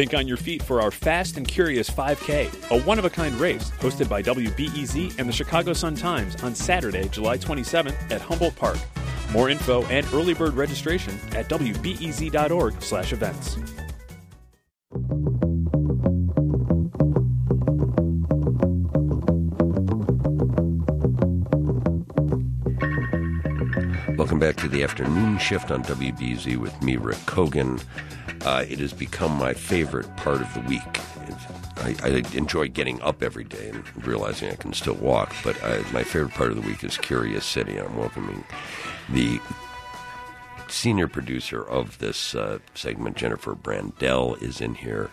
Think on your feet for our Fast and Curious 5K, a one of a kind race hosted by WBEZ and the Chicago Sun Times on Saturday, July 27th at Humboldt Park. More info and early bird registration at wbez.org/events. Welcome back to the afternoon shift on WBEZ with me, Rick Kogan. Uh, it has become my favorite part of the week. I, I, enjoy getting up every day and realizing I can still walk, but I, my favorite part of the week is Curious City. I'm welcoming the senior producer of this uh, segment, Jennifer Brandel, is in here.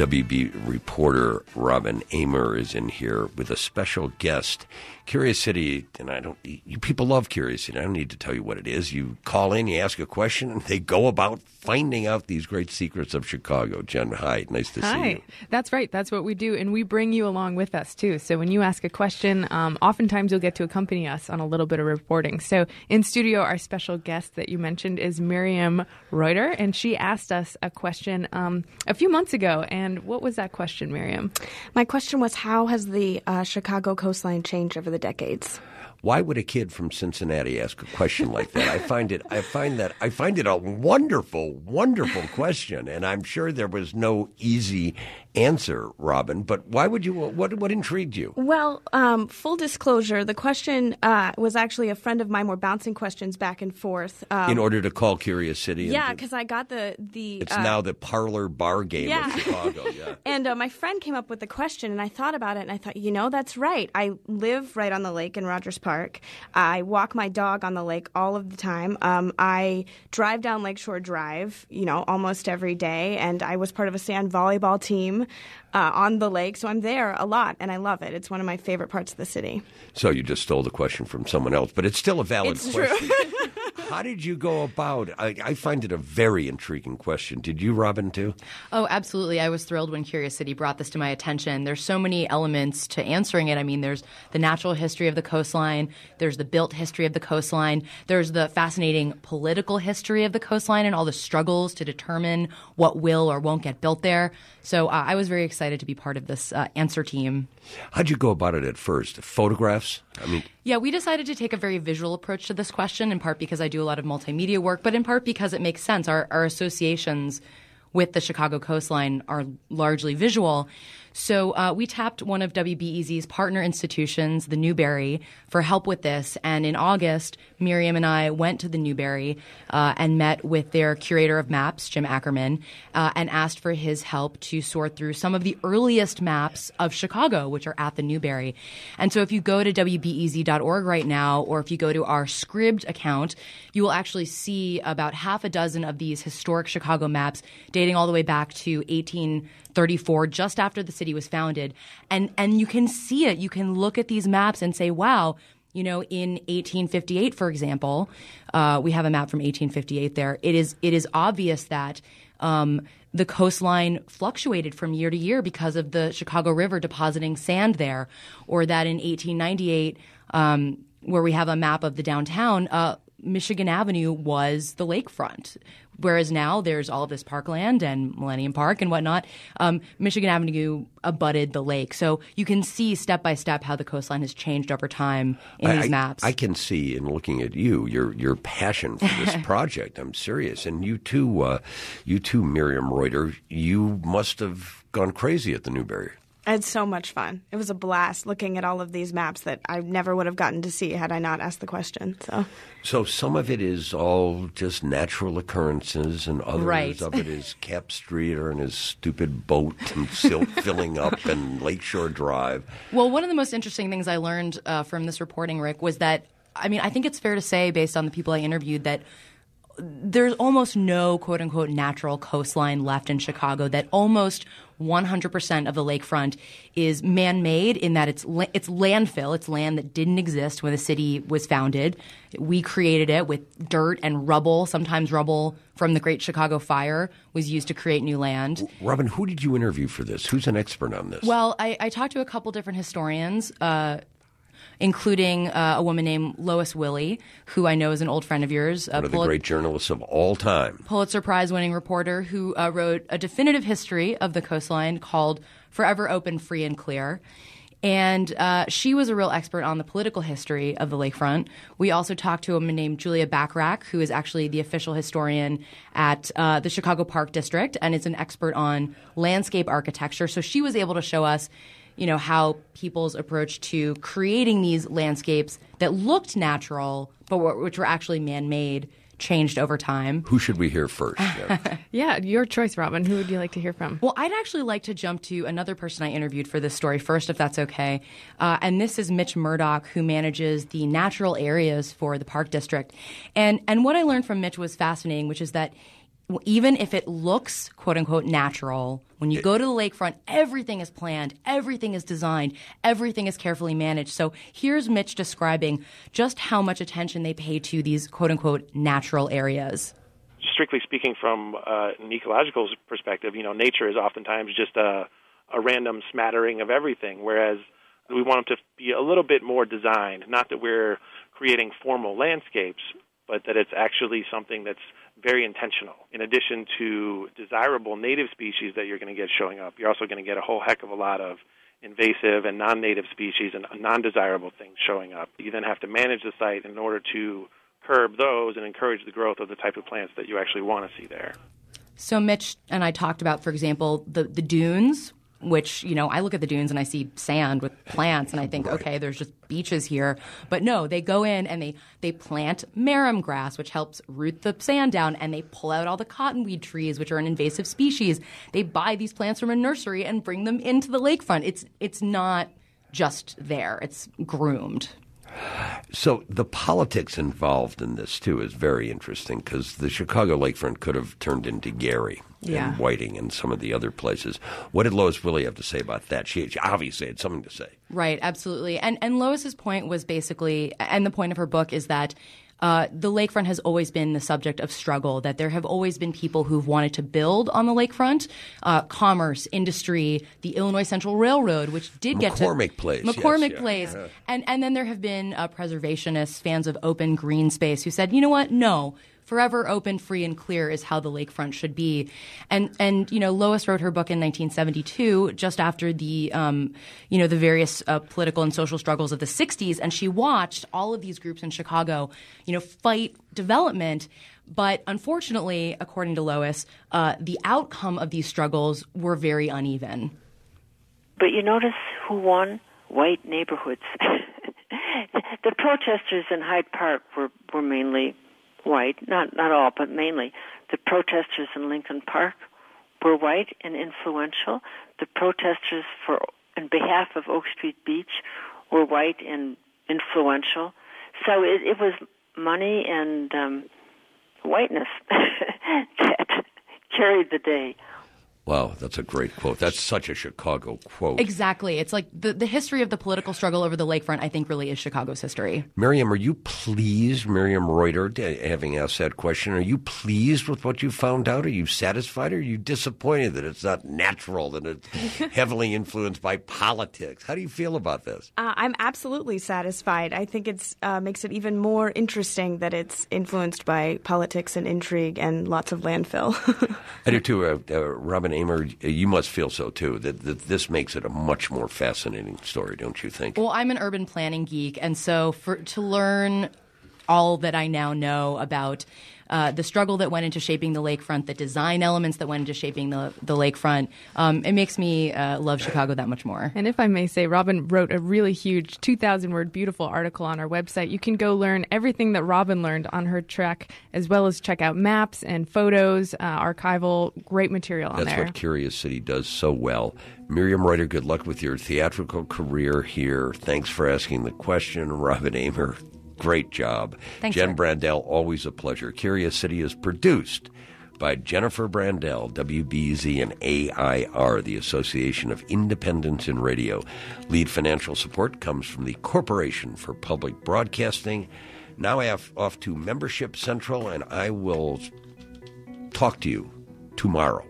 WB reporter Robin Amer is in here with a special guest. Curious City, and I don't, you people love Curious City. I don't need to tell you what it is. You call in, you ask a question, and they go about finding out these great secrets of Chicago. Jen, hi, nice to hi. see you. That's right. That's what we do, and we bring you along with us too. So when you ask a question, um, oftentimes you'll get to accompany us on a little bit of reporting. So in studio, our special guest that you mentioned is Miriam Reuter, and she asked us a question um, a few months ago. And what was that question, Miriam? My question was, how has the uh, Chicago coastline changed over the decades? Why would a kid from Cincinnati ask a question like that? I find it I find that I find it a wonderful, wonderful question, and I'm sure there was no easy answer, Robin. But why would you? What what intrigued you? Well, um, full disclosure, the question uh, was actually a friend of mine. We're bouncing questions back and forth um, in order to call Curious City. Yeah, because I got the the. It's uh, now the parlor bar game yeah. of Chicago. Yeah, and uh, my friend came up with the question, and I thought about it, and I thought, you know, that's right. I live right on the lake in Rogers Park. I walk my dog on the lake all of the time. Um, I drive down Lakeshore Drive, you know, almost every day, and I was part of a sand volleyball team uh, on the lake, so I'm there a lot, and I love it. It's one of my favorite parts of the city. So you just stole the question from someone else, but it's still a valid it's question. How did you go about? I, I, find it a very intriguing question. Did you, Robin, too? Oh, absolutely. I was thrilled when Curious City brought this to my attention. There's so many elements to answering it. I mean, there's the natural history of the coastline, there's the built history of the coastline, there's the fascinating political history of the coastline and all the struggles to determine what will or won't get built there. So uh, I was very excited to be part of this uh, answer team. How'd you go about it at first? Photographs? I mean, yeah, we decided to take a very visual approach to this question, in part because I do a lot of multimedia work, but in part because it makes sense. Our, our associations with the Chicago coastline are largely visual. So uh, we tapped one of WBEZ's partner institutions, the Newberry, for help with this. And in August, Miriam and I went to the Newberry uh, and met with their curator of maps, Jim Akerman, uh, and asked for his help to sort through some of the earliest maps of Chicago, which are at the Newberry. And so if you go to WBEZ.org right now, or if you go to our Scribd account, you will actually see about half a dozen of these historic Chicago maps dating all the way back to 1834, just after the city was founded. And, and you can see it. You can look at these maps and say, wow, you know, in 1858, for example, uh, we have a map from 1858 there. It is, it is obvious that um, the coastline fluctuated from year to year because of the Chicago River depositing sand there, or that in 1898, um, where we have a map of the downtown, uh, Michigan Avenue was the lakefront. Whereas now there's all this parkland and Millennium Park and whatnot. Um, Michigan Avenue abutted the lake. So you can see step by step how the coastline has changed over time in I, these I, maps. I can see in looking at you your your passion for this project. I'm serious, and you too, uh, you too, Miriam Reuter. You must have gone crazy at the Newberry. It's so much fun. It was a blast looking at all of these maps that I never would have gotten to see had I not asked the question. So, so some of it is all just natural occurrences, and others right. of it is Cap Streeter and his stupid boat and silt filling up and Lakeshore Drive. Well, one of the most interesting things I learned uh, from this reporting, Rick, was that I mean I think it's fair to say, based on the people I interviewed, that there's almost no quote unquote natural coastline left in Chicago that almost 100% of the lakefront is man-made in that it's la- it's landfill. It's land that didn't exist when the city was founded. We created it with dirt and rubble. Sometimes rubble from the Great Chicago Fire was used to create new land. Robin, who did you interview for this? Who's an expert on this? Well, I, I talked to a couple different historians. Uh, including uh, a woman named Lois Wille, who I know is an old friend of yours. One of the great journalists of all time. Pulitzer Prize winning reporter who uh, wrote a definitive history of the coastline called Forever Open, Free, and Clear. And uh, she was a real expert on the political history of the lakefront. We also talked to a woman named Julia Bachrach, who is actually the official historian at uh, the Chicago Park District and is an expert on landscape architecture. So she was able to show us you know how people's approach to creating these landscapes that looked natural but which were actually man-made changed over time. Who should we hear first? Yeah. yeah, your choice, Robin. Who would you like to hear from? Well, I'd actually like to jump to another person I interviewed for this story first, if that's okay. Uh, and this is Mitch Murdoch, who manages the natural areas for the Park District. And and what I learned from Mitch was fascinating, which is that even if it looks quote unquote natural, when you go to the lakefront, everything is planned, everything is designed, everything is carefully managed. So here's Mitch describing just how much attention they pay to these quote unquote natural areas. Strictly speaking, from uh, an ecological perspective, you know, nature is oftentimes just a, a random smattering of everything, whereas we want them to be a little bit more designed. Not that we're creating formal landscapes, but that it's actually something that's very intentional. In addition to desirable native species that you're going to get showing up, you're also going to get a whole heck of a lot of invasive and non-native species and non-desirable things showing up. You then have to manage the site in order to curb those and encourage the growth of the type of plants that you actually want to see there. So Mitch and I talked about, for example, the, the dunes, which you know i look at the dunes and i see sand with plants and i think right. okay there's just beaches here. But no they go in and they they plant marram grass which helps root the sand down and they pull out all the cottonwood trees which are an invasive species. They buy these plants from a nursery and bring them into the lakefront. It's it's not just there. It's groomed so the politics involved in this too is very interesting because the Chicago lakefront could have turned into Gary yeah. and Whiting and some of the other places. What did Lois Wille have to say about that? She, she obviously had something to say. Right, absolutely. And and Lois's point was basically, and the point of her book is that uh, the lakefront has always been the subject of struggle, that there have always been people who've wanted to build on the lakefront, uh, commerce, industry, the Illinois Central Railroad, which did McCormick get to McCormick Place. McCormick yes, Place. Yeah. And, and then there have been uh, preservationists, fans of open green space, who said, you know what, no, forever open, free, and clear is how the lakefront should be. And and you know, Lois wrote her book in 1972, just after the um, you know the various uh, political and social struggles of the 60s, and she watched all of these groups in Chicago, you know, fight development. But unfortunately, according to Lois, uh, the outcome of these struggles were very uneven. But you notice who won? White neighborhoods. the protesters in Hyde Park were, were mainly white, not not all, but mainly. The protesters in Lincoln Park were white and influential. The protesters for in behalf of Oak Street Beach were white and influential. So it, it was money and um, whiteness that carried the day. Wow, that's a great quote. That's such a Chicago quote. Exactly. It's like the, the history of the political struggle over the lakefront, I think, really is Chicago's history. Miriam, are you pleased, Miriam Reuter, having asked that question, are you pleased with what you found out? Are you satisfied? Or are you disappointed that it's not natural, that it's heavily influenced by politics? How do you feel about this? Uh, I'm absolutely satisfied. I think it uh, makes it even more interesting that it's influenced by politics and intrigue and lots of landfill. I do too. Uh, uh Robin You must feel so too. That, that this makes it a much more fascinating story, don't you think? Well, I'm an urban planning geek, and so for to learn all that I now know about uh, the struggle that went into shaping the lakefront, the design elements that went into shaping the, the lakefront. Um, it makes me uh, love Chicago that much more. And if I may say, Robin wrote a really huge 2,000 word, beautiful article on our website. You can go learn everything that Robin learned on her trek, as well as check out maps and photos, uh, archival, great material on That's there. That's what Curious City does so well. Miriam Reuter, good luck with your theatrical career here. Thanks for asking the question. Robin Amer, Great job. Thanks, Jen sir. Brandel, always a pleasure. Curious City is produced by Jennifer Brandel, WBEZ and AIR, the Association of Independents in Radio. Lead financial support comes from the Corporation for Public Broadcasting. Now I have off to Membership Central, and I will talk to you tomorrow.